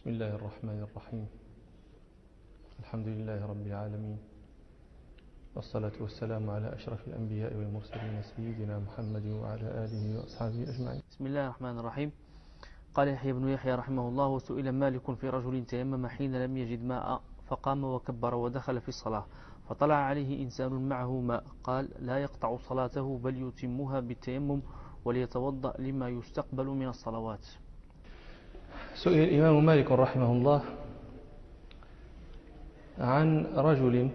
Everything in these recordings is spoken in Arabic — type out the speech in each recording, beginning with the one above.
بسم الله الرحمن الرحيم. الحمد لله رب العالمين. والصلاة والسلام على أشرف الأنبياء والمرسلين سيدنا محمد وعلى آله وأصحابه أجمعين. بسم الله الرحمن الرحيم. قال يحيى بن يحيى رحمه الله وسئل مالك في رجل تيمم حين لم يجد ماء فقام وكبر ودخل في الصلاة فطلع عليه إنسان معه ماء قال لا يقطع صلاته بل يتمها بالتيمم وليتوضأ لما يستقبل من الصلوات. سئل الإمام مالك رحمه الله عن رجل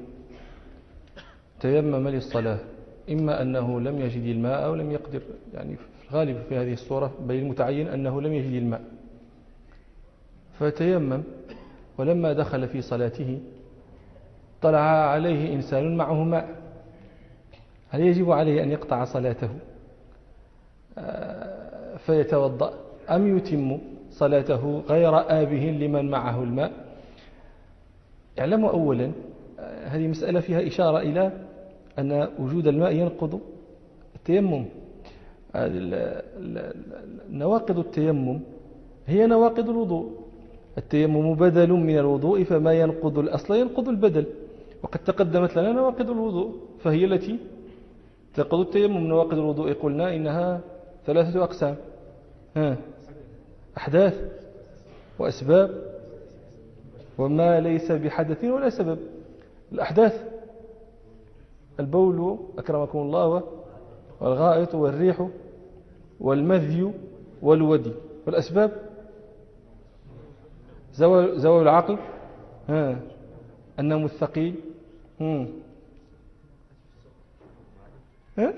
تيمم للصلاة إما أنه لم يجد الماء أو لم يقدر يعني في الغالب في هذه الصورة بل المتعين أنه لم يجد الماء. فتيمم ولما دخل في صلاته طلع عليه إنسان معه ماء. هل يجب عليه أن يقطع صلاته؟ آه، فيتوضأ. أم يتم صلاته غير آبه لمن معه الماء. اعلموا أولا آه، هذه مسألة فيها إشارة إلى أن وجود الماء ينقض التيمم. نواقض التيمم هي نواقض الوضوء. التيمم بدل من الوضوء فما ينقض الأصل؟ ينقض البدل. وقد تقدمت لنا نواقض الوضوء فهي التي تنقض التيمم. نواقض الوضوء قلنا إنها ثلاثة أقسام. ها أحداث وأسباب وما ليس بحدث ولا سبب. الأحداث البول أكرمكم الله والغائط والريح والمذي والودي. والأسباب زوال العقل ها النوم الثقيل ها.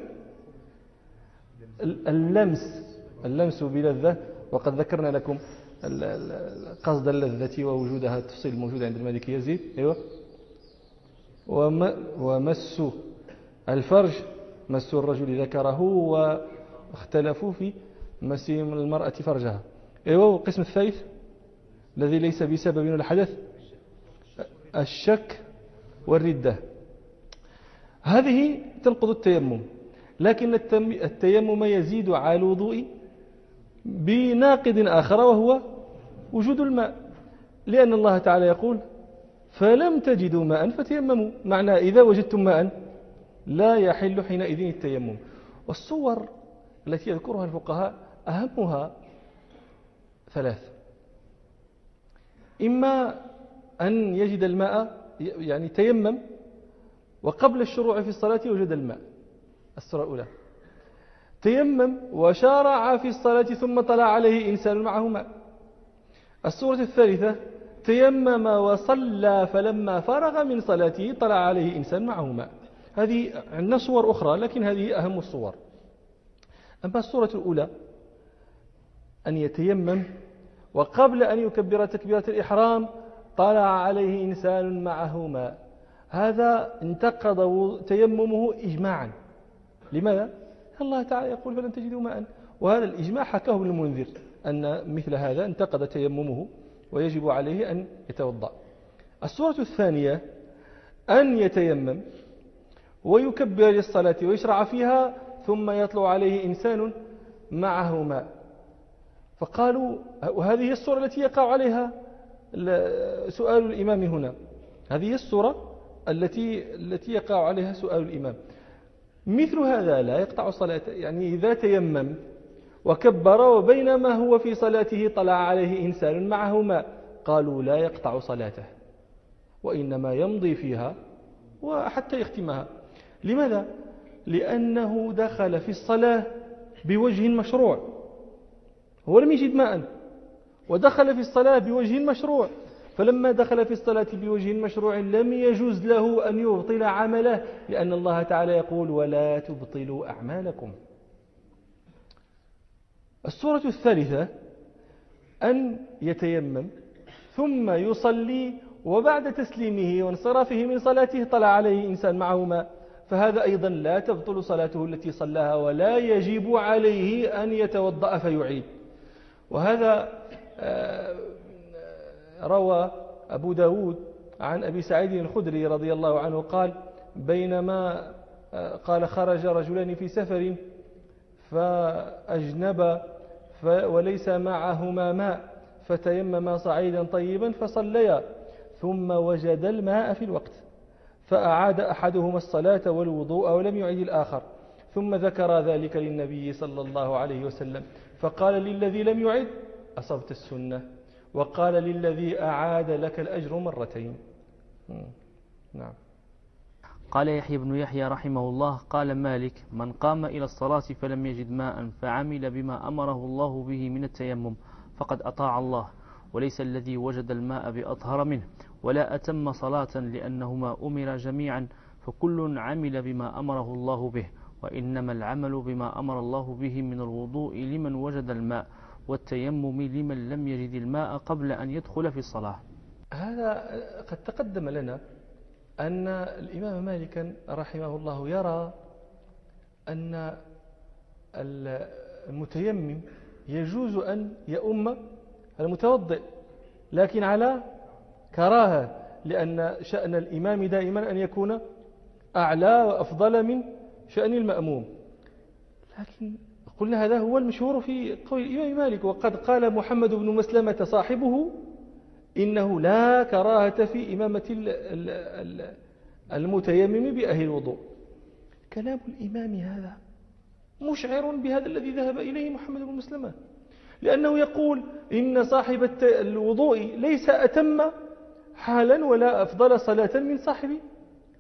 اللمس اللمس بلذة وقد ذكرنا لكم قصد اللذة ووجودها التفصيل الموجود عند المالكي يزيد. أيوة. ومس الفرج مس الرجل ذكره واختلفوا في مس المرأة فرجها. أيوة والقسم الثالث الذي ليس بسبب الحدث الشك والردة. هذه تنقض التيمم لكن التيمم يزيد على الوضوء بناقض آخر وهو وجود الماء. لأن الله تعالى يقول فلم تجدوا ماء فتيمموا. معنى إذا وجدتم ماء لا يحل حينئذ التيمم. والصور التي يذكرها الفقهاء أهمها ثلاث. إما أن يجد الماء يعني تيمم وقبل الشروع في الصلاة وجد الماء. الصورة الأولى. تيمم وشارع في الصلاة ثم طلع عليه إنسان معه ماء الصورة الثالثة تيمم وصلى فلما فرغ من صلاته طلع عليه إنسان معه ماء هذه عندنا صور أخرى لكن هذه أهم الصور. أما الصورة الأولى أن يتيمم وقبل أن يكبر تكبيرة الإحرام طلع عليه إنسان معه ماء هذا انتقض تيممه إجماعا. لماذا؟ الله تعالى يقول فلن تجدوا ماء. وهذا الإجماع حكاه ابن المنذر أن مثل هذا انتقد تيممه ويجب عليه أن يتوضأ. الصورة الثانية أن يتيمم ويكبر للصلاة ويشرع فيها ثم يطلع عليه إنسان معه ماء. فقالوا وهذه الصورة التي يقع عليها سؤال الإمام هنا. هذه الصورة التي التي يقع عليها سؤال الإمام. مثل هذا لا يقطع الصلاة يعني إذا تيمم وكبر وبينما هو في صلاته طلع عليه إنسان معه ماء قالوا لا يقطع صلاته وإنما يمضي فيها وحتى يختمها لماذا؟ لأنه دخل في الصلاة بوجه مشروع هو لم يجد ماء ودخل في الصلاة بوجه مشروع فلما دخل في الصلاة بوجه مشروع لم يجوز له أن يبطل عمله لأن الله تعالى يقول ولا تبطلوا أعمالكم. الصورة الثالثة أن يتيمم ثم يصلي وبعد تسليمه وانصرافه من صلاته طلع عليه إنسان معه ماء فهذا أيضا لا تبطل صلاته التي صلاها ولا يجب عليه أن يتوضأ فيعيد. وهذا آه، روى أبو داود عن أبي سعيد الخدري رضي الله عنه قال بينما آه، قال خرج رجلان في سفر فأجنب وليس معهما ماء فتيمم صعيدا طيبا فصليا ثم وجد الماء في الوقت فأعاد أحدهما الصلاة والوضوء ولم يعد الآخر ثم ذكر ذلك للنبي صلى الله عليه وسلم فقال للذي لم يعد أصبت السنة. وقال للذي أعاد لك الأجر مرتين. نعم. قال يحيى بن يحيى رحمه الله قال مالك من قام إلى الصلاة فلم يجد ماء فعمل بما أمره الله به من التيمم فقد أطاع الله وليس الذي وجد الماء بأطهر منه ولا أتم صلاة لأنهما أمر جميعا فكل عمل بما أمره الله به وإنما العمل بما أمر الله به من الوضوء لمن وجد الماء والتيمم لمن لم يجد الماء قبل أن يدخل في الصلاة. هذا قد تقدم لنا أن الإمام مالكا رحمه الله يرى أن المتيمم يجوز أن يؤم المتوضئ لكن على كراهة لأن شأن الإمام دائما أن يكون أعلى وأفضل من شأن المأموم. لكن قلنا هذا هو المشهور في قول الإمام مالك وقد قال محمد بن مسلمة صاحبه إنه لا كراهة في إمامة المتيمم بأهل الوضوء. كلام الإمام هذا مشعر بهذا الذي ذهب إليه محمد بن مسلمة لأنه يقول إن صاحب الوضوء ليس أتم حالا ولا أفضل صلاة من صاحب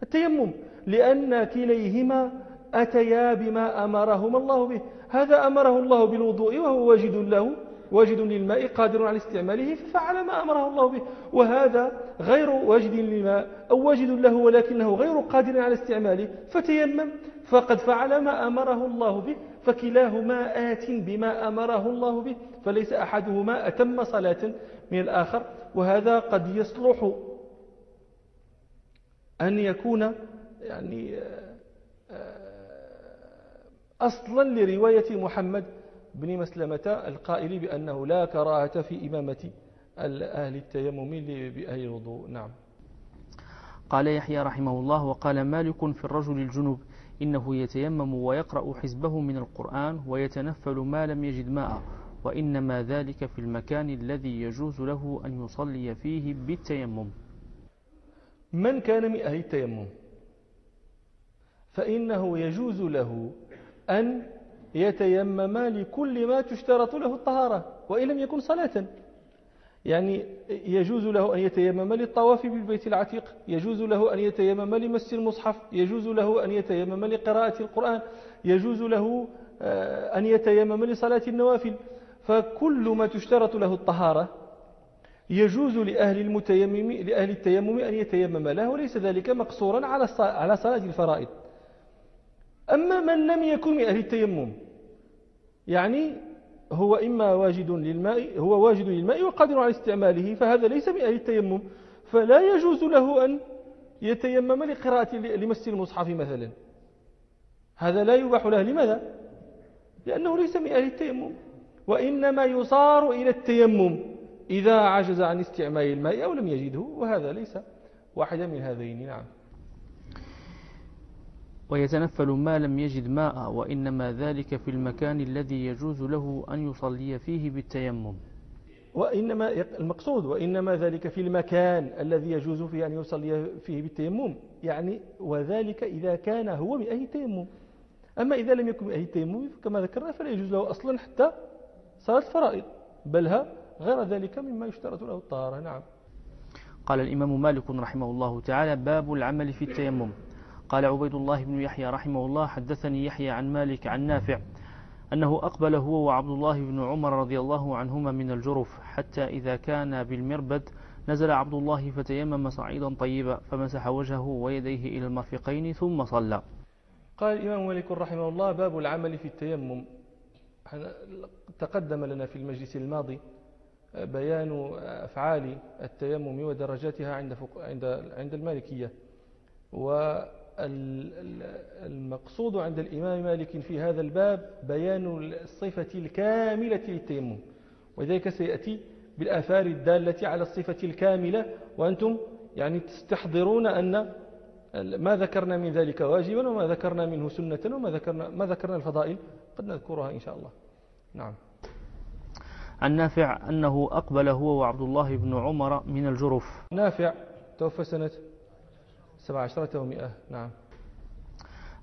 التيمم لأن كليهما أتيا بما أمرهما الله به. هذا أمره الله بالوضوء وهو واجد له واجد للماء قادر على استعماله ففعل ما أمره الله به. وهذا غير واجد للماء أو واجد له ولكنه غير قادر على استعماله. فتيمم. فقد فعل ما أمره الله به. فكلاهما آت بما أمره الله به. فليس أحدهما أتم صلاة من الآخر. وهذا قد يصلح أن يكون يعني أصلا لرواية محمد بن مسلمة القائل بأنه لا كراهة في إمامة أهل التيمم بأهل الوضوء. نعم. قال يحيى رحمه الله وقال مالك في الرجل الجنوب إنه يتيمم ويقرأ حزبه من القرآن ويتنفل ما لم يجد ماء وإنما ذلك في المكان الذي يجوز له أن يصلي فيه بالتيمم. من كان من أهل التيمم؟ فإنه يجوز له أن يتيمم لكل ما تشترط له الطهارة وإن لم يكن صلاة. يعني يجوز له أن يتيمم للطواف بالبيت العتيق يجوز له أن يتيمم لمس المصحف يجوز له أن يتيمم لقراءة القرآن يجوز له آه، أن يتيمم لصلاة النوافل. فكل ما تشترط له الطهارة يجوز لأهل المتيمم لأهل التيمم أن يتيمم له وليس ذلك مقصورا على على صلاة الفرائض. أما من لم يكن من أهل التيمم يعني هو إما واجد للماء هو واجد للماء وقادر على استعماله فهذا ليس من أهل التيمم. فلا يجوز له أن يتيمم لقراءة لمس المصحف مثلا. هذا لا يباح له. لماذا؟ لأنه ليس من أهل التيمم. وإنما يصار إلى التيمم إذا عجز عن استعمال الماء أو لم يجده وهذا ليس واحدا من هذين نعم. ويتنفل ما لم يجد ماء وإنما ذلك في المكان الذي يجوز له أن يصلي فيه بالتيمم. وإنما المقصود وإنما ذلك في المكان الذي يجوز فيه أن يصلي فيه بالتيمم. يعني وذلك إذا كان هو من أهل التيمم أما إذا لم يكن من أهل التيمم كما ذكرنا فلا يجوز له أصلا حتى صلاة فرائض بلاها غير ذلك مما يشترط له الطهارة. نعم. قال الإمام مالك رحمه الله تعالى باب العمل في التيمم. قال عبيد الله بن يحيى رحمه الله حدثني يحيى عن مالك عن نافع أنه أقبل هو وعبد الله بن عمر رضي الله عنهما من الجرف حتى إذا كان بالمربد نزل عبد الله فتيمم صعيدا طيبا فمسح وجهه ويديه إلى المرفقين ثم صلى. قال الإمام مالك رحمه الله باب العمل في التيمم. تقدم لنا في المجلس الماضي بيان أفعال التيمم ودرجاتها عند عند المالكية. والمقصود عند الإمام مالك في هذا الباب بيان الصفة الكاملة للتيمم وذلك سيأتي بالآثار الدالة على الصفة الكاملة وأنتم يعني تستحضرون أن ما ذكرنا من ذلك واجبا وما ذكرنا منه سنة وما ذكرنا ما ذكرنا الفضائل قد نذكرها إن شاء الله. نعم. عن نافع أنه أقبل هو وعبد الله بن عمر من الجرف نافع توفى سنة سبع عشرة ومئة نعم.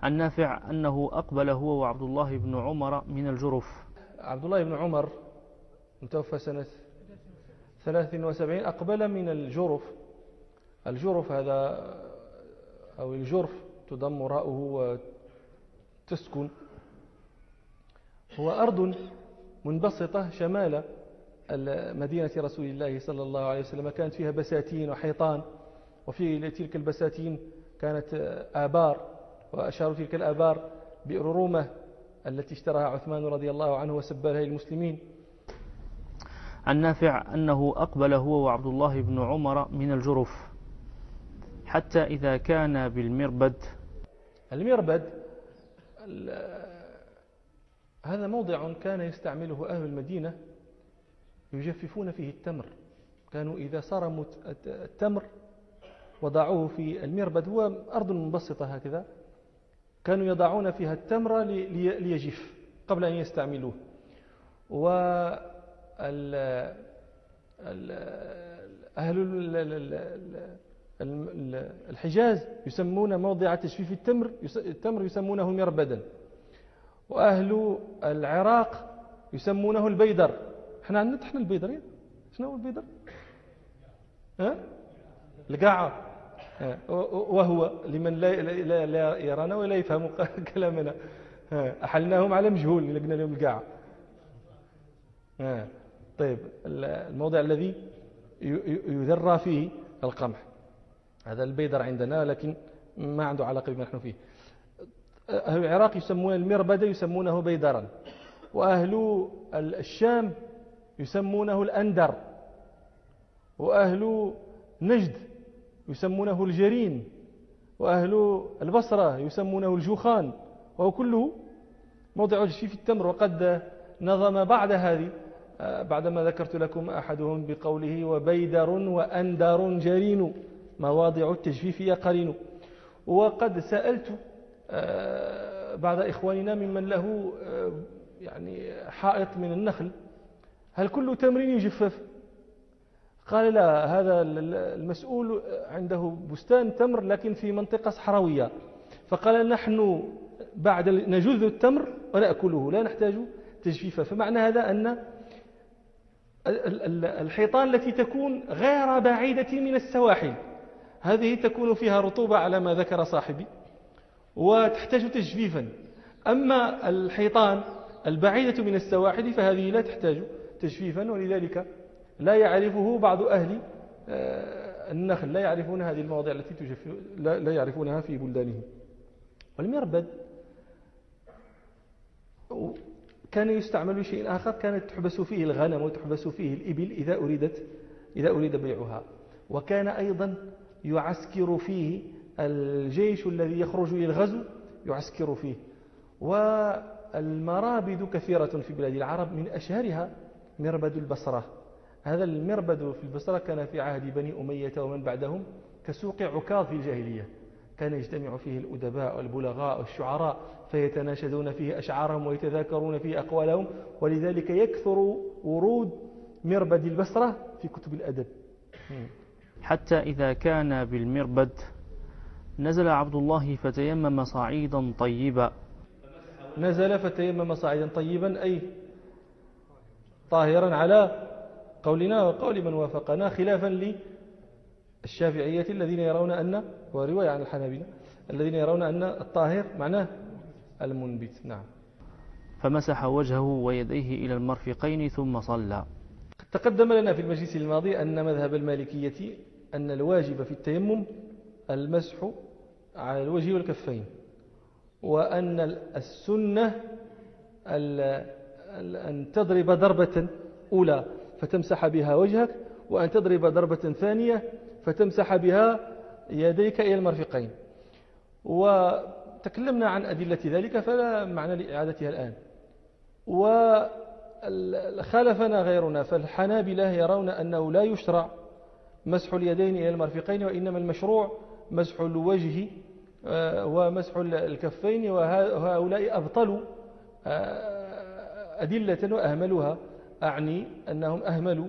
عن نافع أنه أقبل هو وعبد الله بن عمر من الجرف عبد الله بن عمر متوفى سنة ثلاث وسبعين أقبل من الجرف الجرف هذا أو الجرف تضم راؤه وتسكن. هو أرض منبسطة شمال مدينة رسول الله صلى الله عليه وسلم كانت فيها بساتين وحيطان. وفي تلك البساتين كانت آبار وأشار تلك الآبار بئر رومة التي اشتراها عثمان رضي الله عنه وسبلها للمسلمين. عن نافع أنه أقبل هو وعبد الله بن عمر من الجرف حتى إذا كان بالمربد. المربد هذا موضع كان يستعمله أهل المدينة يجففون فيه التمر. كانوا إذا صار التمر وضعوه في المربد هو أرض منبسطة هكذا. كانوا يضعون فيها التمر ليجف قبل أن يستعملوه. و أهل الحجاز يسمون موضع تجفيف التمر التمر يسمونه مربدا. وأهل العراق يسمونه البيدر. إحنا عندنا إحنا البيدر شنو هو البيدر؟ ها؟ القاعة. وهو لمن لا, لا, لا يرانا ولا يفهم كلامنا. أحلناهم على مجهول قلنا لهم القاعة طيب الموضع الذي يذرى فيه القمح. هذا البيدر عندنا لكن ما عنده علاقة بما نحن فيه. أهل العراق يسمون المربد يسمونه بيدرا. وأهل الشام يسمونه الأندر. وأهل نجد يسمونه الجرين وأهل البصرة يسمونه الجوخان وهو كله موضع في التمر وقد نظم بعد هذه بعدما ذكرت لكم أحدهم بقوله وبيدر وأندر جرين مواضع التجفيف يقرن. وقد سألت آه، بعض إخواننا ممن له آه، يعني حائط من النخل هل كل تمر يجفف؟ قال لا هذا المسؤول عنده بستان تمر لكن في منطقة صحراوية. فقال نحن بعد نجذ التمر ونأكله لا نحتاج تجفيفه. فمعنى هذا أن الحيطان التي تكون غير بعيدة من السواحل هذه تكون فيها رطوبة على ما ذكر صاحبي وتحتاج تجفيفا. أما الحيطان البعيدة من السواحل فهذه لا تحتاج تجفيفا ولذلك لا يعرفه بعض أهل آه، النخل لا يعرفون هذه المواضع التي تجفف لا يعرفونها في بلدانهم. والمربد كان يستعمل شيء آخر كانت تحبس فيه الغنم وتحبس فيه الإبل إذا أريدت إذا أريد بيعها. وكان أيضا يعسكر فيه الجيش الذي يخرج للغزو يعسكر فيه. والمرابد كثيرة في بلاد العرب من أشهرها مربد البصرة. هذا المربد في البصرة كان في عهد بني أمية ومن بعدهم كسوق عكاظ في الجاهلية. كان يجتمع فيه الأدباء والبلغاء والشعراء فيتناشدون فيه أشعارهم ويتذاكرون فيه أقوالهم ولذلك يكثر ورود مربد البصرة في كتب الأدب. حتى إذا كان بالمربد نزل عبد الله فتيمم صعيدا طيبا. نزل فتيمم صعيدا طيبا أي طاهرا على قولنا وقول من وافقنا خلافا للشافعية الذين يرون أن ورواية عن الحنابلة الذين يرون أن الطاهر معناه المنبت. نعم. فمسح وجهه ويديه إلى المرفقين ثم صلى. تقدم لنا في المجلس الماضي أن مذهب المالكية أن الواجب في التيمم المسح على الوجه والكفين وأن السنة أن تضرب ضربة أولى. فتمسح بها وجهك وأن تضرب ضربة ثانية فتمسح بها يديك إلى المرفقين. وتكلمنا عن أدلة ذلك فلا معنى لإعادتها الآن. وخالفنا غيرنا فالحنابلة يرون أنه لا يشرع مسح اليدين إلى المرفقين وإنما المشروع مسح الوجه آه، ومسح الكفين وهؤلاء أبطلوا آه، أدلة وأهملوها. أعني أنهم أهملوا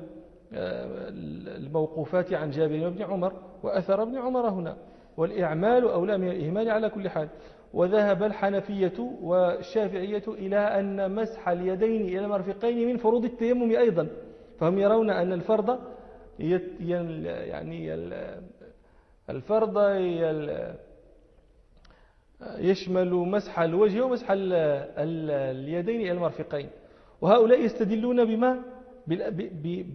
آه، الموقوفات عن جابر بن عمر وأثر ابن عمر هنا والإعمال أولى من الإهمال على كل حال. وذهب الحنفية والشافعية إلى أن مسح اليدين إلى المرفقين من فروض التيمم أيضا. فهم يرون أن الفرض يعني الفرض يشمل مسح الوجه ومسح اليدين إلى المرفقين. وهؤلاء يستدلون بما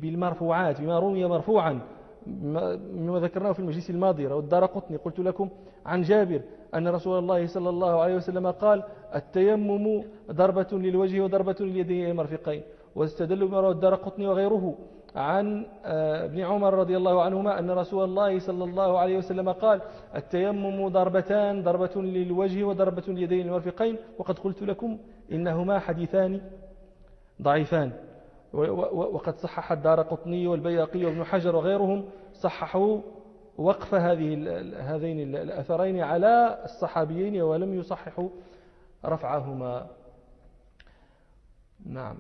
بالمرفوعات بما روي مرفوعا مما ذكرناه في المجلس الماضي روى الدار قطني قلت لكم عن جابر أن رسول الله صلى الله عليه وسلم قال التيمم ضربة للوجه وضربة لليدين المرفقين واستدلوا بما روى الدار قطني وغيره عن آه، ابن عمر رضي الله عنهما أن رسول الله صلى الله عليه وسلم قال التيمم ضربتان ضربة للوجه وضربة لليدين المرفقين وقد قلت لكم إنهما حديثان ضعيفان. وقد صحح الدار قطني والبياقي وابن حجر وغيرهم صححوا وقف هذه هذين الأثرين على الصحابيين ولم يصححوا رفعهما. نعم.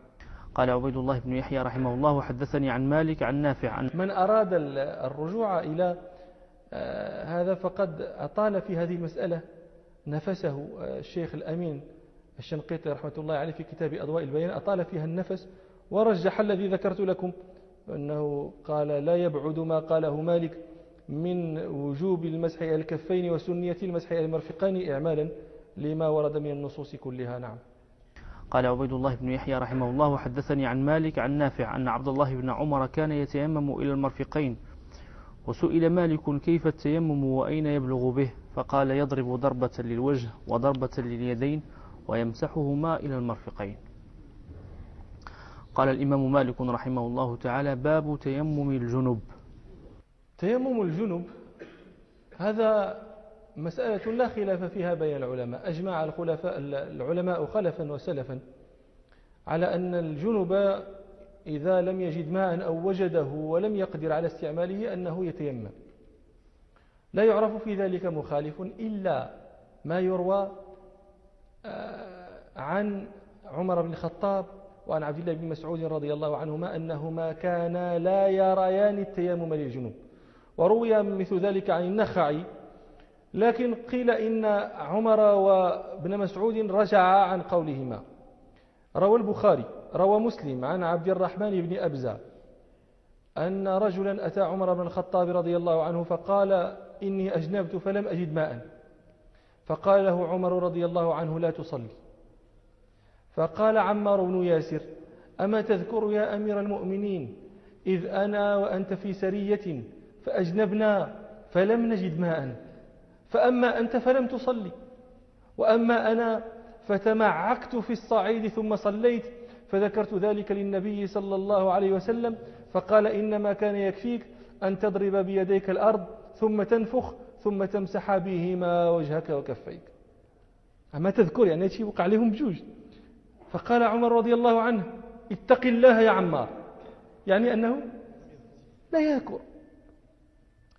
قال عبيد الله بن يحيى رحمه الله حدثني عن مالك عن نافع عن من أراد الرجوع إلى آه، هذا فقد أطال في هذه المسألة نفسه آه، الشيخ الأمين. الشنقيطي رحمة الله عليه في كتاب أضواء البيان أطال فيها النفس ورجح الذي ذكرت لكم أنه قال لا يبعد ما قاله مالك من وجوب المسح الكفين وسنية المسح المرفقين إعمالا لما ورد من النصوص كلها. نعم. قال عبيد الله بن يحيى رحمه الله حدثني عن مالك عن نافع أن عبد الله بن عمر كان يتيمم إلى المرفقين وسئل مالك كيف التيمم وأين يبلغ به فقال يضرب ضربة للوجه وضربة لليدين ويمسحهما إلى المرفقين. قال الإمام مالك رحمه الله تعالى باب تيمم الجنب. تيمم الجنب هذا مسألة لا خلاف فيها بين العلماء. أجمع الخلفاء العلماء خلفا وسلفا على أن الجنب إذا لم يجد ماء أو وجده ولم يقدر على استعماله أنه يتيمم. لا يعرف في ذلك مخالف إلا ما يروى عن عمر بن الخطاب وعن عبد الله بن مسعود رضي الله عنهما أنهما كانا لا يريان التيمم للجنوب. وروي مثل ذلك عن النخعي لكن قيل إن عمر وابن مسعود رجع عن قولهما. روى البخاري روى مسلم عن عبد الرحمن بن أبزة أن رجلا أتى عمر بن الخطاب رضي الله عنه فقال إني أجنبت فلم أجد ماء. فقال له عمر رضي الله عنه لا تصلي. فقال عمار بن ياسر أما تذكر يا أمير المؤمنين إذ أنا وأنت في سرية فأجنبنا فلم نجد ماء فأما أنت فلم تصلي. وأما أنا فتمعكت في الصعيد ثم صليت فذكرت ذلك للنبي صلى الله عليه وسلم فقال إنما كان يكفيك أن تضرب بيديك الأرض ثم تنفخ ثم تمسح بهما وجهك وكفيك. أما تذكر يعني شيء وقع عليهم بجوج. فقال عمر رضي الله عنه اتق الله يا عمار. يعني أنه لا يذكر.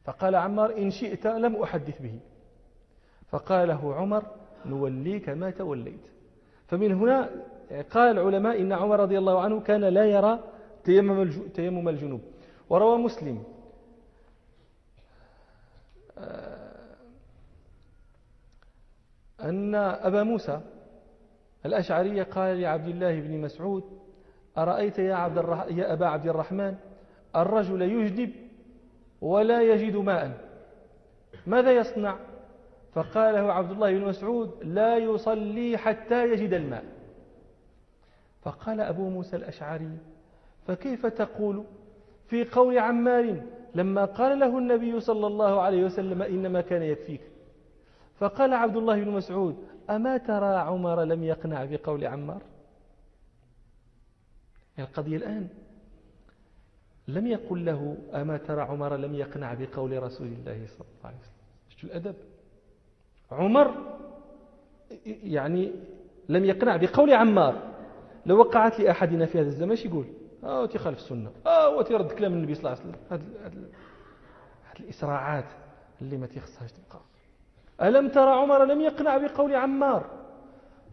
فقال عمار إن شئت لم أحدث به. فقال له عمر نوليك ما توليت. فمن هنا قال العلماء إن عمر رضي الله عنه كان لا يرى تيمم الجنوب. وروى مسلم أن أبا موسى الأشعري قال لعبد الله بن مسعود أرأيت يا, عبد الرح... يا أبا عبد الرحمن الرجل يجدب ولا يجد ماء ماذا يصنع؟ فقال له عبد الله بن مسعود لا يصلي حتى يجد الماء. فقال أبو موسى الأشعري فكيف تقول في قول عمار لما قال له النبي صلى الله عليه وسلم إنما كان يكفيك. فقال عبد الله بن مسعود أما ترى عمر لم يقنع بقول عمار؟ القضية الآن. لم يقل له أما ترى عمر لم يقنع بقول رسول الله صلى الله عليه وسلم. شو الأدب؟ عمر يعني لم يقنع بقول عمار. لو وقعت لأحدنا في هذا الزمان يقول؟ آه تخالف السنة. آه وترد كلام النبي صلى الله عليه وسلم. هذه الإسراعات اللي ما تخصهاش تبقى. ألم ترى عمر لم يقنع بقول عمار؟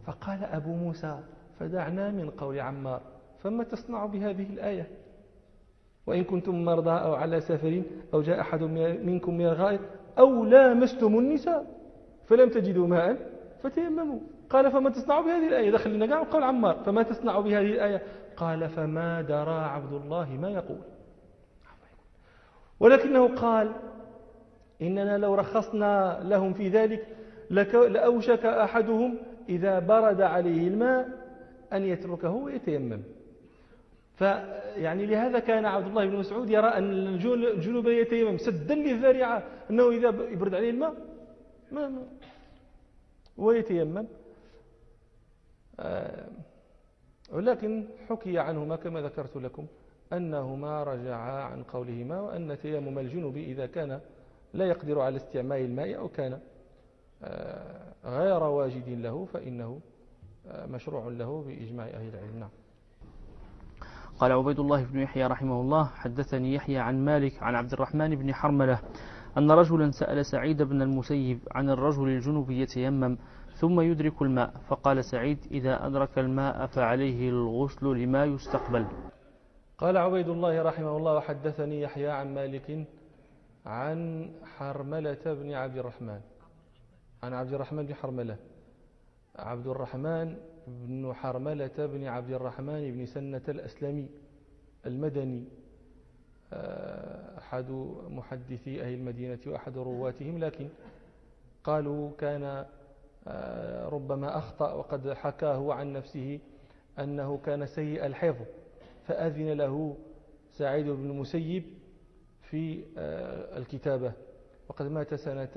فقال أبو موسى فدعنا من قول عمار. فما تصنع بهذه الآية؟ وإن كنتم مرضى أو على سفر أو جاء أحد منكم من الغائط أو لامستم النساء فلم تجدوا ماء فتيمموا. قال فما تصنع بهذه الآية؟ دخل لنا قال قول عمار فما تصنع بهذه الآية؟ قال فما درى عبد الله ما يقول. ولكنه قال إننا لو رخصنا لهم في ذلك لأوشك أحدهم إذا برد عليه الماء أن يتركه ويتيمم. فيعني لهذا كان عبد الله بن مسعود يرى أن الجنوب يتيمم سدا للذريعة أنه إذا يبرد عليه الماء ما ما ويتيمم. ولكن حكي عنهما كما ذكرت لكم أنهما رجعا عن قولهما وأن تيمم الجنوب إذا كان لا يقدر على استعمال الماء أو كان آه، غير واجد له فإنه آه، مشروع له بإجماع أهل العلم. نعم. قال عبيد الله بن يحيى رحمه الله حدثني يحيى عن مالك عن عبد الرحمن بن حرملة أن رجلا سأل سعيد بن المسيب عن الرجل الجنوب يتيمم ثم يدرك الماء. فقال سعيد إذا أدرك الماء فعليه الغسل لما يستقبل. قال عبيد الله رحمه الله وحدثني يحيى عن مالك عن حرملة بن عبد الرحمن. عن عبد الرحمن بن حرملة. عبد الرحمن بن حرملة بن عبد الرحمن بن سنة الأسلمي المدني. آه، أحد محدثي أهل المدينة وأحد رواتهم لكن قالوا كان ربما أخطأ وقد حكاه عن نفسه أنه كان سيء الحفظ فأذن له سعيد بن المسيب في آه، الكتابة وقد مات سنة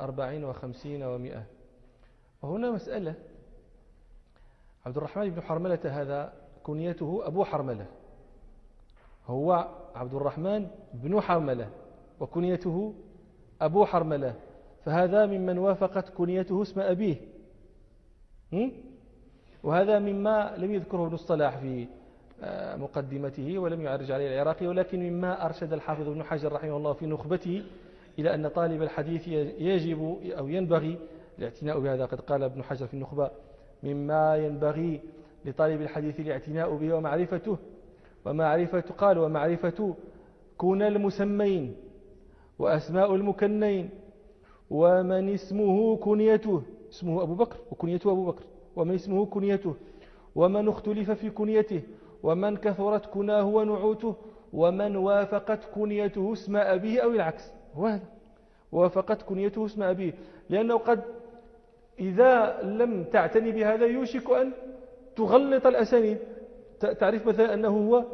أربعين وخمسين ومئة وهنا مسألة عبد الرحمن بن حرملة هذا كنيته أبو حرملة هو عبد الرحمن بن حرملة وكنيته أبو حرملة. فهذا ممن وافقت كنيته اسم أبيه. وهذا مما لم يذكره ابن الصلاح في آه، مقدمته ولم يعرج عليه العراقي ولكن مما أرشد الحافظ ابن حجر رحمه الله في نخبته إلى أن طالب الحديث يجب أو ينبغي الاعتناء بهذا. قد قال ابن حجر في النخبة مما ينبغي لطالب الحديث الاعتناء به ومعرفته ومعرفة قال ومعرفة كون المسمين وأسماء المكنين. ومن اسمه كنيته اسمه أبو بكر وكنيته أبو بكر ومن اسمه كنيته ومن اختلف في كنيته ومن كثرت كناه ونعوته ومن وافقت كنيته اسم أبيه أو العكس. وهذا وافقت كنيته اسم أبيه. لأنه قد إذا لم تعتني بهذا يوشك أن تغلط الأسانيد. تعرف مثلا أنه هو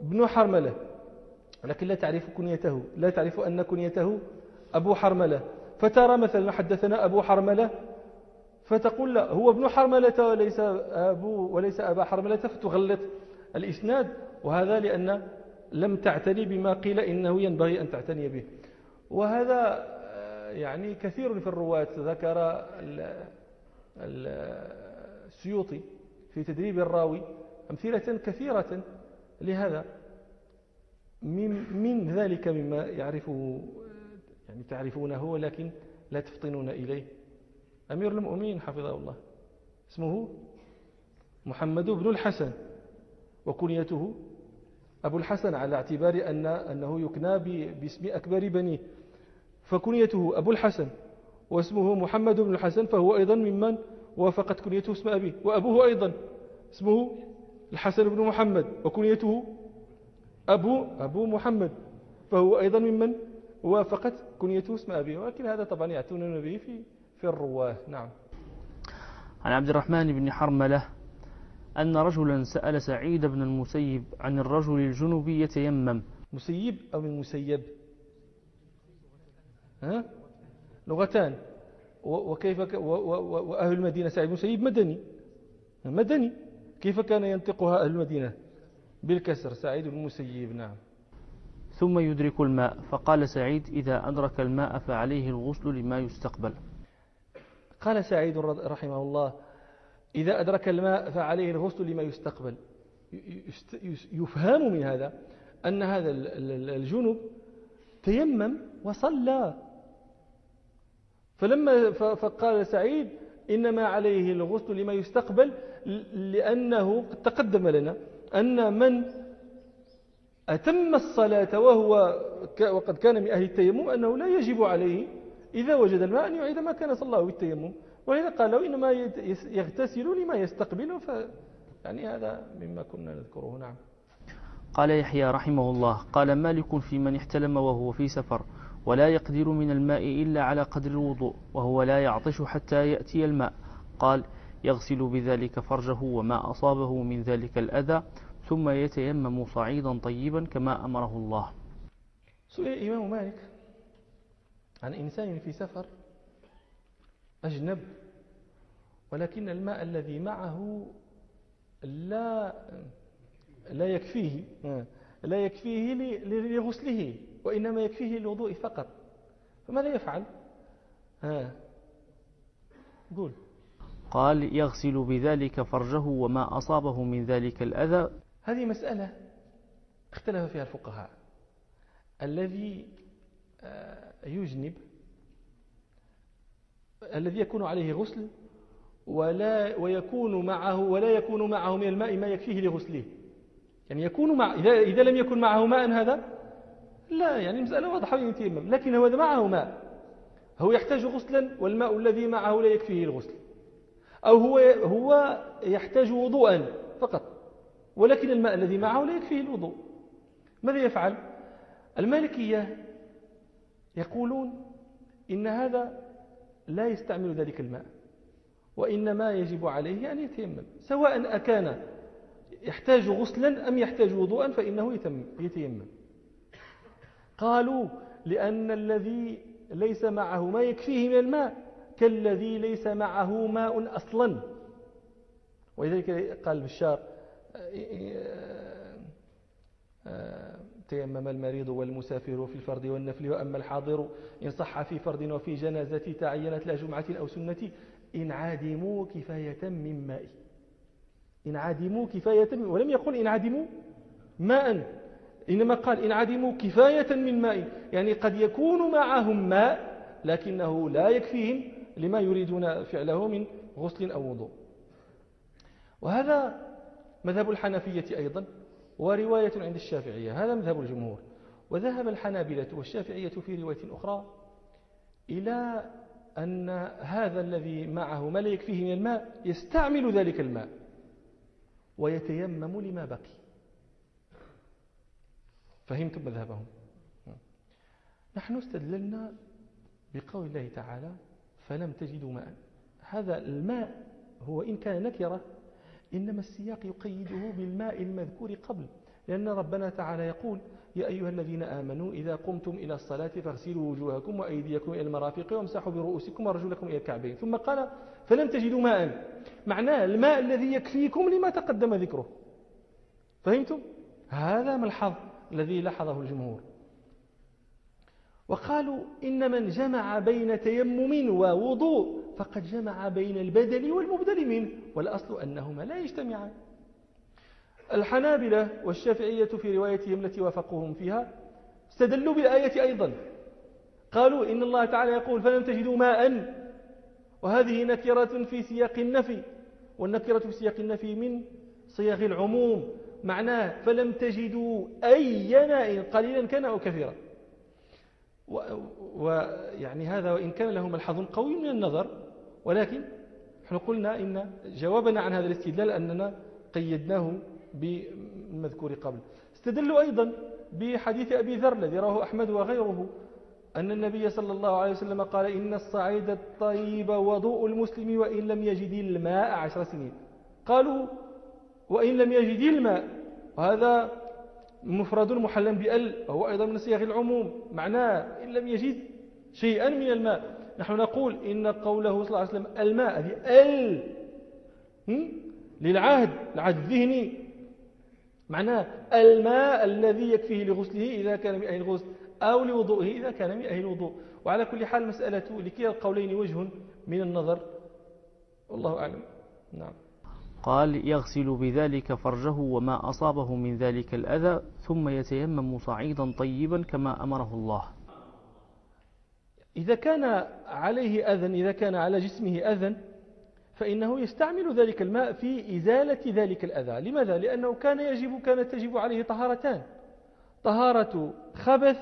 ابن حرملة لكن لا تعرف كنيته لا تعرف أن كنيته أبو حرملة. فترى مثلا حدثنا أبو حرملة فتقول لا هو ابن حرملة وليس أبو وليس أبا حرملة فتغلط الإسناد وهذا لأن لم تعتني بما قيل إنه ينبغي أن تعتني به. وهذا يعني كثير في الرواة ذكر السيوطي في تدريب الراوي أمثلة كثيرة لهذا. من, من ذلك مما يعرفه يعني تعرفونه ولكن لا تفطنون إليه. أمير المؤمنين حفظه الله. اسمه محمد بن الحسن وكنيته أبو الحسن على اعتبار أن أنه يكنى باسم أكبر بنيه. فكنيته أبو الحسن واسمه محمد بن الحسن فهو أيضا ممن وافقت كنيته اسم أبيه. وأبوه أيضا اسمه الحسن بن محمد وكنيته أبو, أبو محمد فهو أيضا ممن وافقت كنيته اسم أبيه ولكن هذا طبعا يعتونون به في, في الرواة. نعم. عن عبد الرحمن بن حرملة أن رجلا سأل سعيد بن المسيب عن الرجل الجنوبي يتيمم. مسيب أو من مسيب ها؟ لغتان. وكيف وأهل المدينة سعيد بن مسيب مدني. مدني. كيف كان ينطقها أهل المدينة؟ بالكسر. سعيد بن مسيب نعم. ثم يدرك الماء. فقال سعيد إذا أدرك الماء فعليه الغسل لما يستقبل. قال سعيد رحمه الله إذا أدرك الماء فعليه الغسل لما يستقبل. يفهم من هذا أن هذا الجنوب تيمم وصلى. فلما فقال سعيد إنما عليه الغسل لما يستقبل لأنه تقدم لنا أن من أتم الصلاة وهو وقد كان من أهل التيمم أنه لا يجب عليه إذا وجد الماء أن يعيد ما كان صلى الله بالتيمم وإذا قال إنما يغتسل لما يستقبله ف يعني هذا مما كنا نذكره. نعم. قال يحيى رحمه الله قال مالك في من احتلم وهو في سفر ولا يقدر من الماء إلا على قدر الوضوء وهو لا يعطش حتى يأتي الماء. قال يغسل بذلك فرجه وما أصابه من ذلك الأذى ثم يتيمم صعيدا طيبا كما أمره الله. سئل الإمام مالك عن إنسان في سفر أجنب ولكن الماء الذي معه لا لا يكفيه لا يكفيه لغسله وإنما يكفيه للوضوء فقط. فماذا يفعل؟ ها قول. قال يغسل بذلك فرجه وما أصابه من ذلك الأذى هذه مسألة اختلف فيها الفقهاء. الذي آه، يجنب الذي يكون عليه غسل ولا ويكون معه ولا يكون معه من الماء ما يكفيه لغسله. يعني يكون مع إذا, إذا لم يكن معه ماء هذا لا يعني المسألة واضحة لكن هو معه ماء هو يحتاج غسلا والماء الذي معه لا يكفيه الغسل أو هو هو يحتاج وضوءا فقط. ولكن الماء الذي معه لا يكفيه الوضوء. ماذا يفعل؟ المالكية يقولون إن هذا لا يستعمل ذلك الماء وإنما يجب عليه أن يتيمم سواء أكان يحتاج غسلا أم يحتاج وضوءا فإنه يتيمم. قالوا لأن الذي ليس معه ما يكفيه من الماء كالذي ليس معه ماء أصلا. ولذلك قال بشار تيمم المريض والمسافر في الفرد والنفل وأما الحاضر إن صح في فرد وفي جنازة تعينت لا جمعة أو سنة إن عادموا كفاية من ماء. إن عدموا كفاية من ولم يقل إن عدموا ماء إنما قال إن عدموا كفاية من ماء. يعني قد يكون معهم ماء لكنه لا يكفيهم لما يريدون فعله من غسل أو وضوء. وهذا مذهب الحنفية أيضا ورواية عند الشافعية هذا مذهب الجمهور. وذهب الحنابلة والشافعية في رواية أخرى إلى أن هذا الذي معه ما لا يكفيه من الماء يستعمل ذلك الماء ويتيمم لما بقي. فهمتم مذهبهم؟ نحن استدللنا بقول الله تعالى فلم تجدوا ماء. هذا الماء هو إن كان نكرة إنما السياق يقيده بالماء المذكور قبل لأن ربنا تعالى يقول يا أيها الذين آمنوا إذا قمتم إلى الصلاة فاغسلوا وجوهكم وأيديكم إلى المرافق وامسحوا برؤوسكم ورجلكم إلى الكعبين. ثم قال فلم تجدوا ماء. معناه الماء الذي يكفيكم لما تقدم ذكره. فهمتم؟ هذا ملحظ الذي لاحظه الجمهور. وقالوا إن من جمع بين تيمم ووضوء فقد جمع بين البدل والمبدل منه والأصل أنهما لا يجتمعان. الحنابلة والشافعية في روايتهم التي وافقوهم فيها استدلوا بالآية أيضا. قالوا إن الله تعالى يقول فلم تجدوا ماء؟ وهذه نكرة في سياق النفي والنكرة في سياق النفي من صياغ العموم معناه فلم تجدوا أي ماء قليلا كان أو كثيرا. ويعني هذا وإن كان له ملحظ قوي من النظر ولكن نحن قلنا إن جوابنا عن هذا الاستدلال أننا قيدناه بالمذكور قبل. استدلوا أيضا بحديث أبي ذر الذي رواه أحمد وغيره أن النبي صلى الله عليه وسلم قال إن الصعيد الطيب وضوء المسلم وإن لم يجد الماء عشر سنين. قالوا وإن لم يجد الماء وهذا مفرد محلا بأل وهو أيضا من صيغ العموم معناه إن لم يجد شيئا من الماء. نحن نقول إن قوله صلى الله عليه وسلم الماء هذه ال. للعهد العهد الذهني. معناه الماء الذي يكفيه لغسله إذا كان من أهل الغسل أو لوضوئه إذا كان من أهل الوضوء. وعلى كل حال مسألة لكلا القولين وجه من النظر. والله أعلم. نعم. قال يغسل بذلك فرجه وما أصابه من ذلك الأذى ثم يتيمم صعيدا طيبا كما أمره الله. إذا كان عليه أذى إذا كان على جسمه أذى فإنه يستعمل ذلك الماء في إزالة ذلك الأذى. لماذا؟ لأنه كان يجب كانت تجب عليه طهارتان. طهارة خبث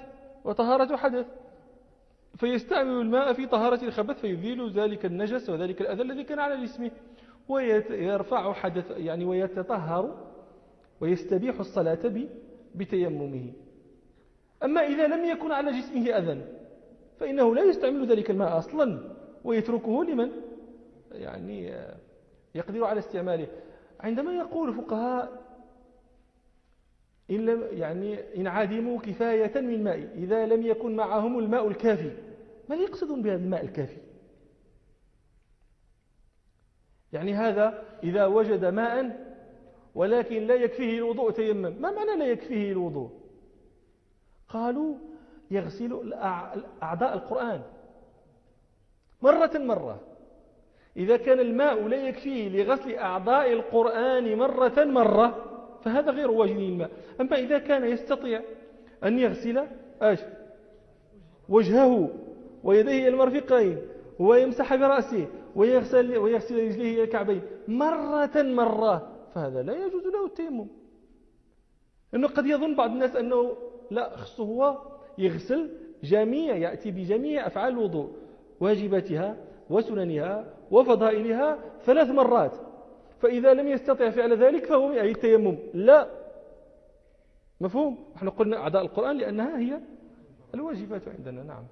وطهارة حدث. فيستعمل الماء في طهارة الخبث فيزيل ذلك النجس وذلك الأذى الذي كان على جسمه ويرفع حدث يعني ويتطهر ويستبيح الصلاة بتيممه. أما إذا لم يكن على جسمه أذى فإنه لا يستعمل ذلك الماء أصلا ويتركه لمن؟ يعني يقدر على استعماله. عندما يقول فقهاء إن لم يعني إن عدموا كفاية من ماء إذا لم يكن معهم الماء الكافي ما يقصدون بهذا الماء الكافي؟ يعني هذا إذا وجد ماء ولكن لا يكفيه الوضوء تيمم. ما معنى لا يكفيه الوضوء قالوا يغسل أعضاء القرآن. مرة مرة. إذا كان الماء لا يكفيه لغسل أعضاء القرآن مرة مرة فهذا غير واجد الماء أما إذا كان يستطيع أن يغسل أش وجهه ويديه المرفقين ويمسح برأسه ويغسل, ويغسل رجليه إلى الكعبين مرة مرة فهذا لا يجوز له التيمم. لأنه قد يظن بعض الناس أنه لا خصه هو يغسل جميع يأتي بجميع أفعال الوضوء واجباتها وسننها وفضائلها ثلاث مرات. فإذا لم يستطع فعل ذلك فهو يعني التيمم. لا. مفهوم؟ نحن قلنا أعداء القرآن لأنها هي الواجبات عندنا. نعم.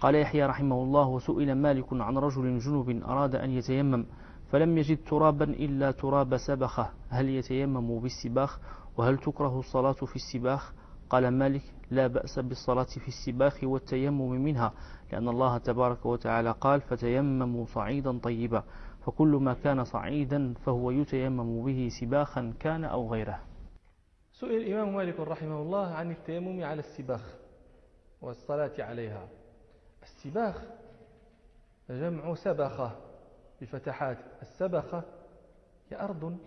قال يحيى رحمه الله وسئل مالك عن رجل جنوب أراد أن يتيمم فلم يجد ترابا إلا تراب سبخة. هل يتيمم بالسباخ؟ وهل تكره الصلاة في السباخ؟ قال مالك لا بأس بالصلاة في السباخ والتيمم منها لأن الله تبارك وتعالى قال فتيمموا صعيدا طيبا. فكل ما كان صعيدا فهو يتيمم به سباخا كان أو غيره. سئل الإمام مالك رحمه الله عن التيمم على السباخ والصلاة عليها. السباخ جمع سبخة بفتحات السبخة هي أرض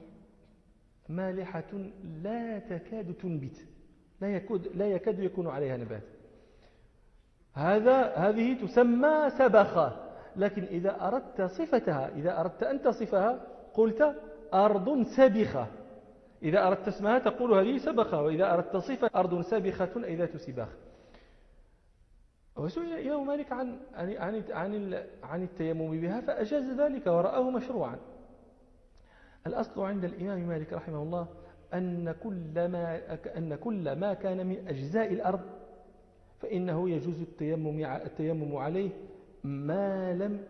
مالحة لا تكاد تنبت. لا يكاد, لا يكاد يكون عليها نبات. هذا هذه تسمى سبخة. لكن إذا أردت صفتها إذا أردت أن تصفها قلت أرض سبخة. إذا أردت اسمها تقول هذه سبخة. وإذا أردت صفة أرض سبخة أي ذات سباخ وسئل الإمام مالك عن عن عن عن, عن التيمم بها فأجاز ذلك ورآه مشروعا. الأصل عند الإمام مالك رحمه الله أن كل ما أن كل ما كان من أجزاء الأرض فإنه يجوز التيمم التيمم عليه ما لم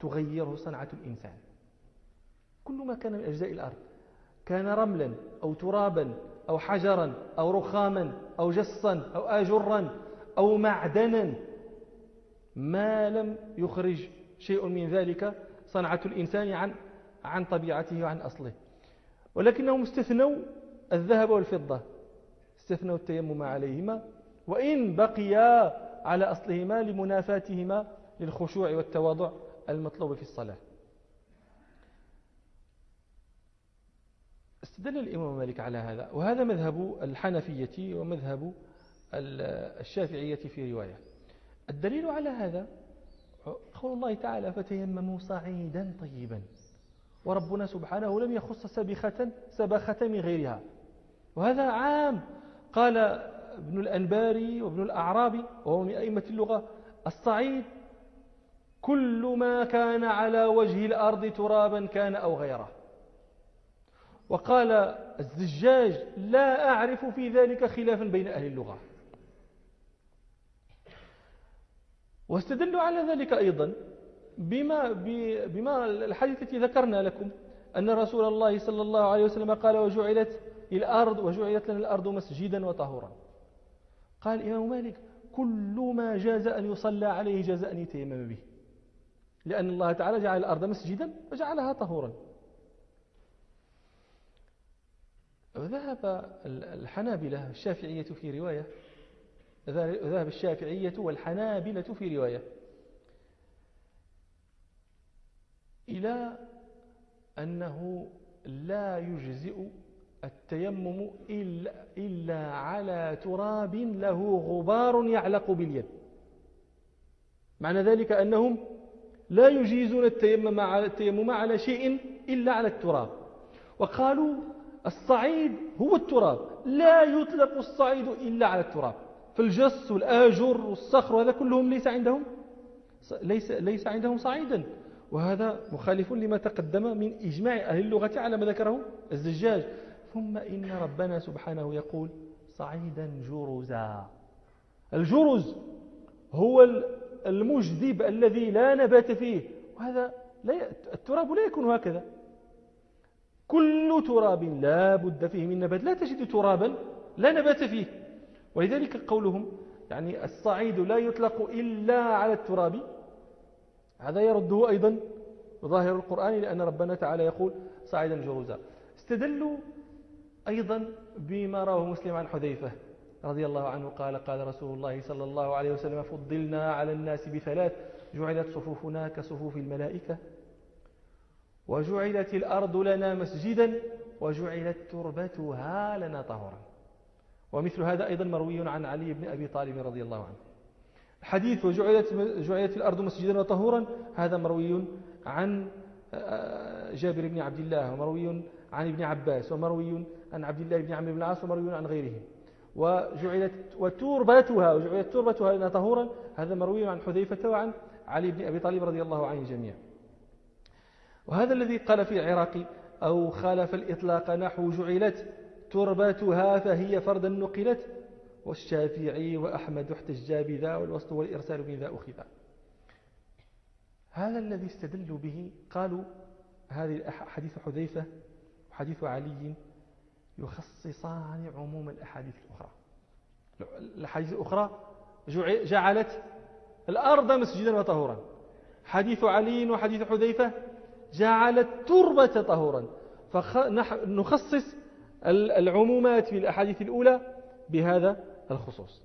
تغيره صنعة الإنسان. كل ما كان من أجزاء الأرض كان رملا أو ترابا أو حجرا أو رخاما أو جصا أو آجرا أو معدنا ما لم يخرج شيء من ذلك صنعة الإنسان عن عن طبيعته وعن أصله. ولكنهم استثنوا الذهب والفضة استثنوا التيمم عليهما وإن بقيا على أصلهما لمنافاتهما للخشوع والتواضع المطلوب في الصلاة. استدل الإمام مالك على هذا وهذا مذهب الحنفية ومذهب الشافعية في رواية. الدليل على هذا قول الله تعالى فتيمموا صعيدا طيبا وربنا سبحانه لم يخص سبخة سبخة من غيرها. وهذا عام. قال ابن الأنباري وابن الأعرابي وهو من أئمة اللغة الصعيد كل ما كان على وجه الأرض ترابا كان أو غيره. وقال الزجاج لا أعرف في ذلك خلافا بين أهل اللغة. واستدلوا على ذلك أيضا بما, بما الحديث التي ذكرنا لكم أن رسول الله صلى الله عليه وسلم قال وجعلت الأرض وجعلت لنا الأرض مسجدا وطهورا. قال الإمام مالك كل ما جاز أن يصلى عليه جاز أن يتيمم به. لأن الله تعالى جعل الأرض مسجدا وجعلها طهورا. وذهب الحنابلة الشافعية في رواية. ذهب الشافعية والحنابلة في رواية. إلى أنه لا يجزئ التيمم إلا على تراب له غبار يعلق باليد. معنى ذلك أنهم لا يجيزون التيمم على التيمم على شيء إلا على التراب. وقالوا الصعيد هو التراب لا يطلق الصعيد إلا على التراب. فالجس والآجر والصخر وهذا كلهم ليس عندهم ليس, ليس عندهم صعيدا. وهذا مخالف لما تقدم من إجماع أهل اللغة على ما ذكره الزجاج. ثم إن ربنا سبحانه يقول صعيدا جرزا الجرز هو المجذب الذي لا نبات فيه. وهذا لا التراب لا يكون هكذا. كل تراب لا بد فيه من نبات. لا تجد ترابا لا نبات فيه. ولذلك قولهم يعني الصعيد لا يطلق إلا على التراب. هذا يرده أيضا ظاهر القرآن لأن ربنا تعالى يقول صعيدا جروزا. استدلوا أيضا بما رواه مسلم عن حذيفة رضي الله عنه قال قال رسول الله صلى الله عليه وسلم فضلنا على الناس بثلاث جعلت صفوفنا كصفوف الملائكة وجعلت الأرض لنا مسجدا وجعلت تربتها لنا طهورا. ومثل هذا أيضا مروي عن علي بن أبي طالب رضي الله عنه. حديث وجعلت جعلت الأرض مسجدا وطهورا هذا مروي عن جابر بن عبد الله ومروي عن ابن عباس ومروي عن عبد الله بن عمرو بن العاص ومروي عن غيرهم. وجعلت وتربتها وجعلت تربتها لنا طهورا. هذا مروي عن حذيفة وعن علي بن أبي طالب رضي الله عنه جميعا. وهذا الذي قال في العراق أو خالف الإطلاق نحو جعلت تربتها فهي فردا نقلت. والشافعي وأحمد احتجا بذا والوسط والإرسال بذا أخذ. هذا الذي استدلوا به قالوا هذه حديث حذيفة وحديث علي يخصصان عموم الأحاديث الأخرى. الأحاديث الأخرى جعلت الأرض مسجدا وطهورا. حديث علي وحديث حذيفة جعل التربة طهورا. فنخصص العمومات في الأحاديث الأولى بهذا الخصوص.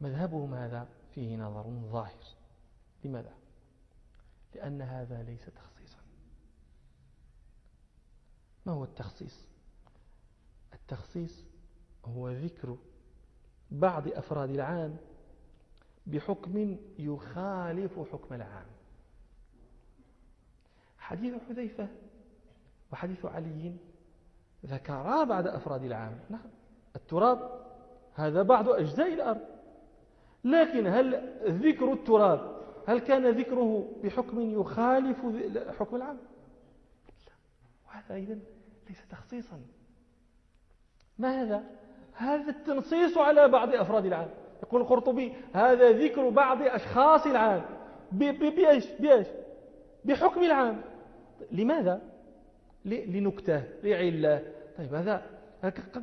مذهبهم هذا فيه نظر ظاهر؟ لماذا؟ لأن هذا ليس تخصيصا. ما هو التخصيص؟ التخصيص هو ذكر بعض أفراد العام بحكم يخالف حكم العام. حديث حذيفة وحديث علي ذكرا بعد أفراد العام. نعم التراب هذا بعض أجزاء الأرض. لكن هل ذكر التراب هل كان ذكره بحكم يخالف حكم العام؟ وهذا أيضا ليس تخصيصا. ما هذا هذا التنصيص على بعض أفراد العام يقول القرطبي هذا ذكر بعض أشخاص العام بإيش؟ بإيش؟ بحكم العام. لماذا؟ لنكتة لعلة. طيب هذا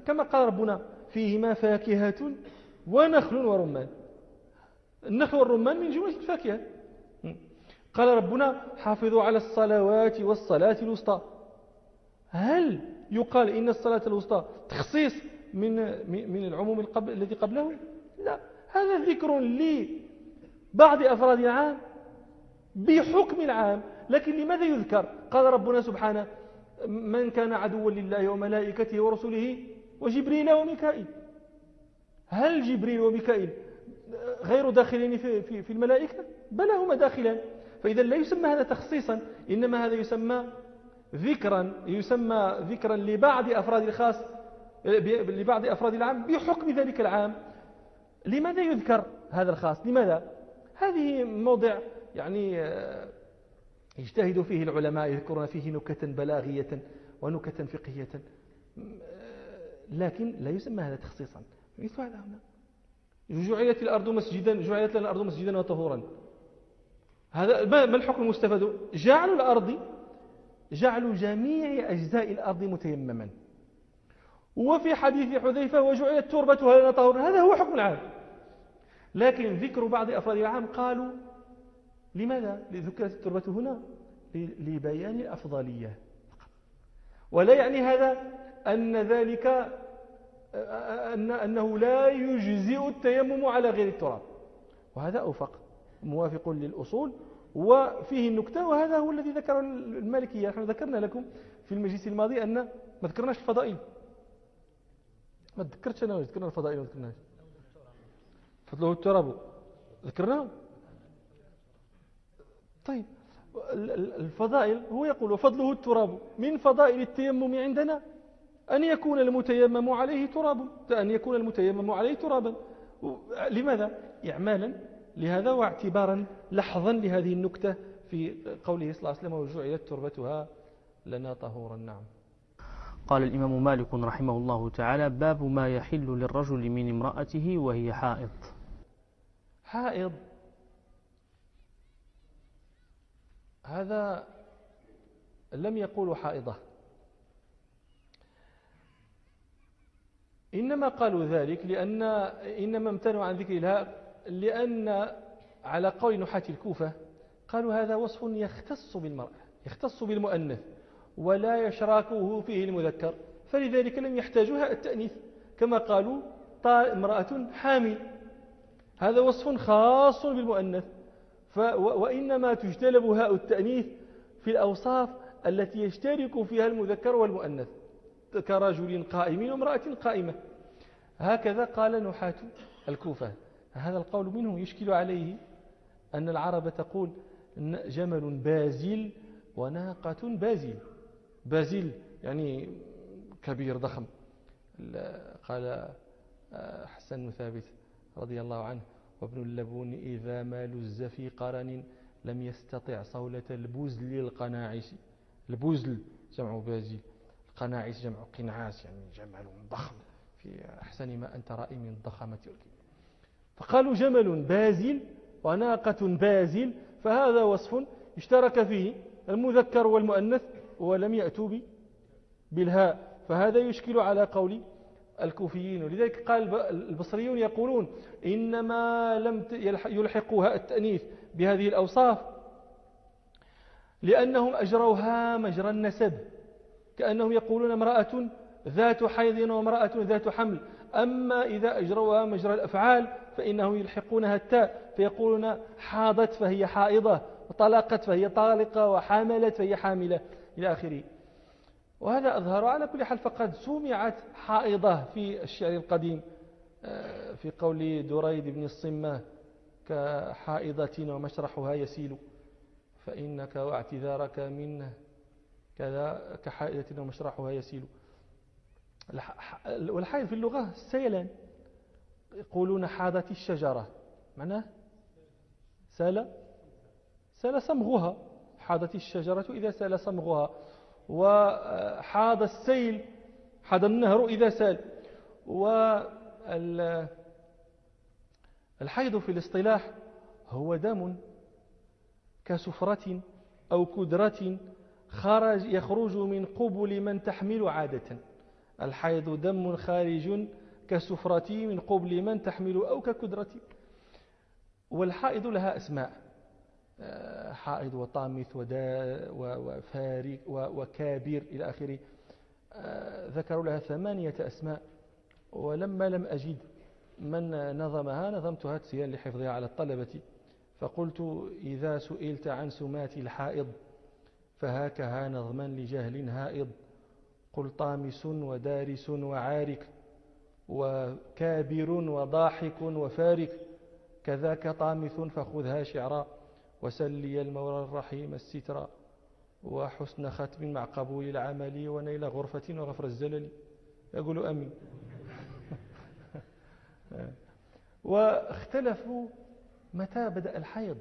كما قال ربنا فيهما فاكهة ونخل ورمان. النخل والرمان من جملة الفاكهة. قال ربنا حافظوا على الصلوات والصلاة الوسطى. هل يقال إن الصلاة الوسطى تخصيص من من العموم القبل الذي قبله؟ لا. هذا ذكر لبعض أفراد العام بحكم العام. لكن لماذا يذكر؟ قال ربنا سبحانه من كان عدوا لله وملائكته ورسله وجبريل وميكائيل. هل جبريل وميكائيل غير داخلين في, في, في الملائكة؟ بل هما داخلان. فإذا لا يسمى هذا تخصيصا إنما هذا يسمى ذكرا يسمى ذكرا لبعض أفراد الخاص لبعض أفراد العام بحكم ذلك العام. لماذا يذكر هذا الخاص؟ لماذا؟ هذه موضع يعني آه، يجتهد فيه العلماء يذكرون فيه نكتا بلاغية ونكتا فقهية. لكن لا يسمى هذا تخصيصا. مثل هذا هنا. جعلت الأرض مسجدا جعلت لنا الأرض مسجدا وطهورا. هذا ما الحكم المستفاد؟ جعل الأرض جعل جميع أجزاء الأرض متيمما. وفي حديث حذيفة وجعلت تربتها لنا طهورا هذا هو حكم العام لكن ذكر بعض أفراد العام قالوا لماذا؟ ذكرت التربة هنا؟ لبيان الأفضلية ولا يعني هذا أن ذلك أن أنه لا يجزئ التيمم على غير التراب. وهذا أوفق موافق للأصول وفيه النكتة وهذا هو الذي ذكر المالكية. نحن ذكرنا لكم في المجلس الماضي أن ما ذكرناش الفضائل. ما ذكرتش أنا ذكرنا الفضائل ما ذكرناش. فضله التراب ذكرناه طيب. الفضائل هو يقول وفضله التراب. من فضائل التيمم عندنا؟ أن يكون المتيمم عليه تراب. أن يكون المتيمم عليه ترابا. لماذا؟ إعمالا لهذا واعتبارا لحظا لهذه النكتة في قوله صلى الله عليه وسلم وجعلت تربتها لنا طهورا نعم. قال الإمام مالك رحمه الله تعالى باب ما يحل للرجل من امرأته وهي حائض. حائض. هذا لم يقولوا حائضة. إنما قالوا ذلك لأن إنما امتنعوا عن ذكر الهاء لأن على قول نحاة الكوفة قالوا هذا وصف يختص بالمرأة يختص بالمؤنث ولا يشراكه فيه المذكر فلذلك لم يحتاجوا التأنيث كما قالوا امرأة حامل. هذا وصف خاص بالمؤنث وإنما تجتلب هاء التأنيث في الأوصاف التي يشترك فيها المذكر والمؤنث كرجل قائم وامرأة قائمة. هكذا قال نحاة الكوفة. هذا القول منه يشكل عليه أن العرب تقول جمل بازل وناقة بازل. بازل يعني كبير ضخم. قال آه، حسن ثابت رضي الله عنه وابن اللبون إذا ما لز في قرن لم يستطع صولة البزل القناعس. البزل جمع بازل القناعس جمع قنعاس يعني جمل ضخم. في أحسن ما أنت رأي من الضخامة فقالوا جمل بازل وناقة بازل فهذا وصف اشترك فيه المذكر والمؤنث ولم يأتوا بالهاء. فهذا يشكل على قول الكوفيين. ولذلك قال البصريون يقولون إنما لم يلحقوها التأنيث بهذه الأوصاف لأنهم أجروها مجرى النسب. كأنهم يقولون امرأة ذات حيض وامرأة ذات حمل. أما إذا أجروها مجرى الأفعال فإنهم يلحقونها التاء فيقولون حاضت فهي حائضة وطلقت فهي طالقة وحاملت فهي حاملة إلى آخره. وهذا أظهر على كل حال فقد سمعت حائضة في الشعر القديم آه، في قول دريد بن الصمة كحائضة ومشرحها يسيل فإنك واعتذارك منه كذا كحائضة ومشرحها يسيل. والحائض في اللغة سيلان. يقولون حاضت الشجرة. معناه؟ سال سال صمغها. حاضت الشجرة إذا سال صمغها. وحاض السيل حاض النهر إذا سال. والحيض في الاصطلاح هو دم كسفرة أو كدرة خرج يخرج من قبل من تحمل عادة. الحيض دم خارج كسفرة من قبل من تحمل أو ككدرة والحائض لها أسماء. حائض وطامث وفارق وكابر إلى آخره. آه، ذكروا لها ثمانية أسماء. ولما لم أجد من نظمها نظمتها تسيا لحفظها على الطلبة. فقلت إذا سئلت عن سمات الحائض فهاكها نظما لجهل هائض. قل طامس ودارس وعارك. وكابر وضاحك وفارك كذاك طامث فخذها شعرا وسلي المولى الرحيم الستر. وحسن ختم مع قبول العمل ونيل غرفة وغفر الزلل. يقول أمين. واختلفوا متى بدأ الحيض.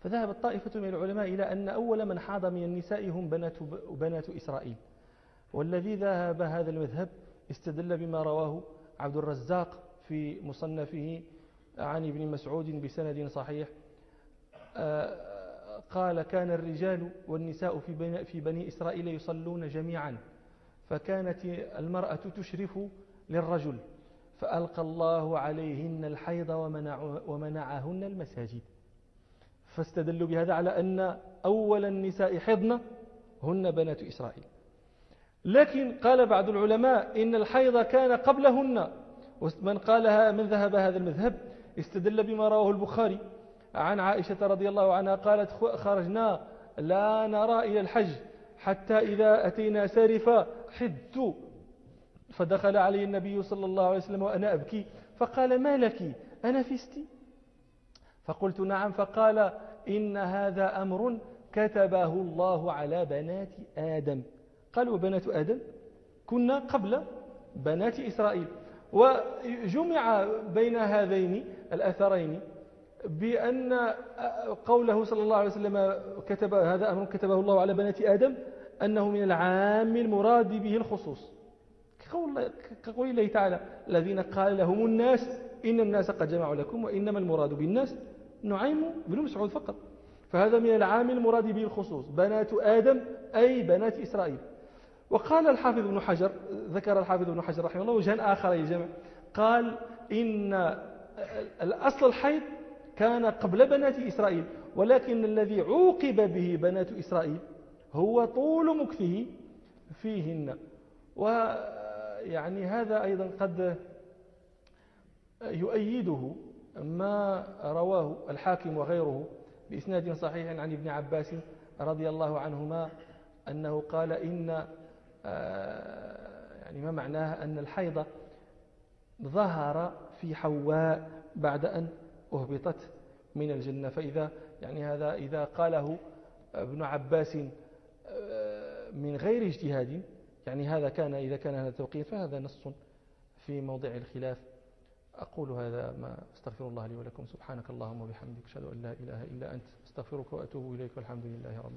فذهبت طائفة من العلماء إلى أن أول من حاض من النساء هم بنات, بنات إسرائيل. والذي ذهب هذا المذهب استدل بما رواه عبد الرزاق في مصنفه عن ابن مسعود بسند صحيح. قال كان الرجال والنساء في بني, في بني إسرائيل يصلون جميعا فكانت المرأة تشرف للرجل فألقى الله عليهن الحيض ومنع ومنعهن المساجد. فاستدلوا بهذا على أن أول النساء حضن هن بنات إسرائيل. لكن قال بعض العلماء إن الحيض كان قبلهن. ومن قالها من ذهب هذا المذهب؟ استدل بما رواه البخاري. عن عائشة رضي الله عنها قالت خرجنا لا نرى إلى الحج حتى إذا أتينا سارفا. حدت. فدخل علي النبي صلى الله عليه وسلم وأنا أبكي. فقال ما لك؟ أنا فستي فقلت نعم. فقال إن هذا أمر كتبه الله على بنات آدم. قال وبنات آدم كنا قبل بنات إسرائيل. وجمع بين هذين الأثرين بأن قوله صلى الله عليه وسلم كتب هذا أمر كتبه الله على بنات آدم أنه من العام المراد به الخصوص. كقول الله تعالى الذين قال لهم الناس إن الناس قد جمعوا لكم وإنما المراد بالناس نعيم بن مسعود فقط. فهذا من العام المراد به الخصوص. بنات آدم أي بنات إسرائيل. وقال الحافظ ابن حجر ذكر الحافظ ابن حجر رحمه الله وجها آخر للجمع قال إن الأصل الحيض كان قبل بنات إسرائيل ولكن الذي عوقب به بنات إسرائيل هو طول مكثه فيهن. ويعني هذا أيضا قد يؤيده ما رواه الحاكم وغيره بإسناد صحيح عن ابن عباس رضي الله عنهما أنه قال إن يعني ما معناه أن الحيض ظهر في حواء بعد أن أهبطت من الجنة. فإذا يعني هذا إذا قاله ابن عباس آه، من غير اجتهاد يعني هذا كان إذا كان هذا توقيت فهذا نص في موضع الخلاف. أقول هذا ما أستغفر الله لي ولكم. سبحانك اللهم وبحمدك أشهد أن لا إله إلا أنت أستغفرك وأتوب إليك والحمد لله رب العالمين.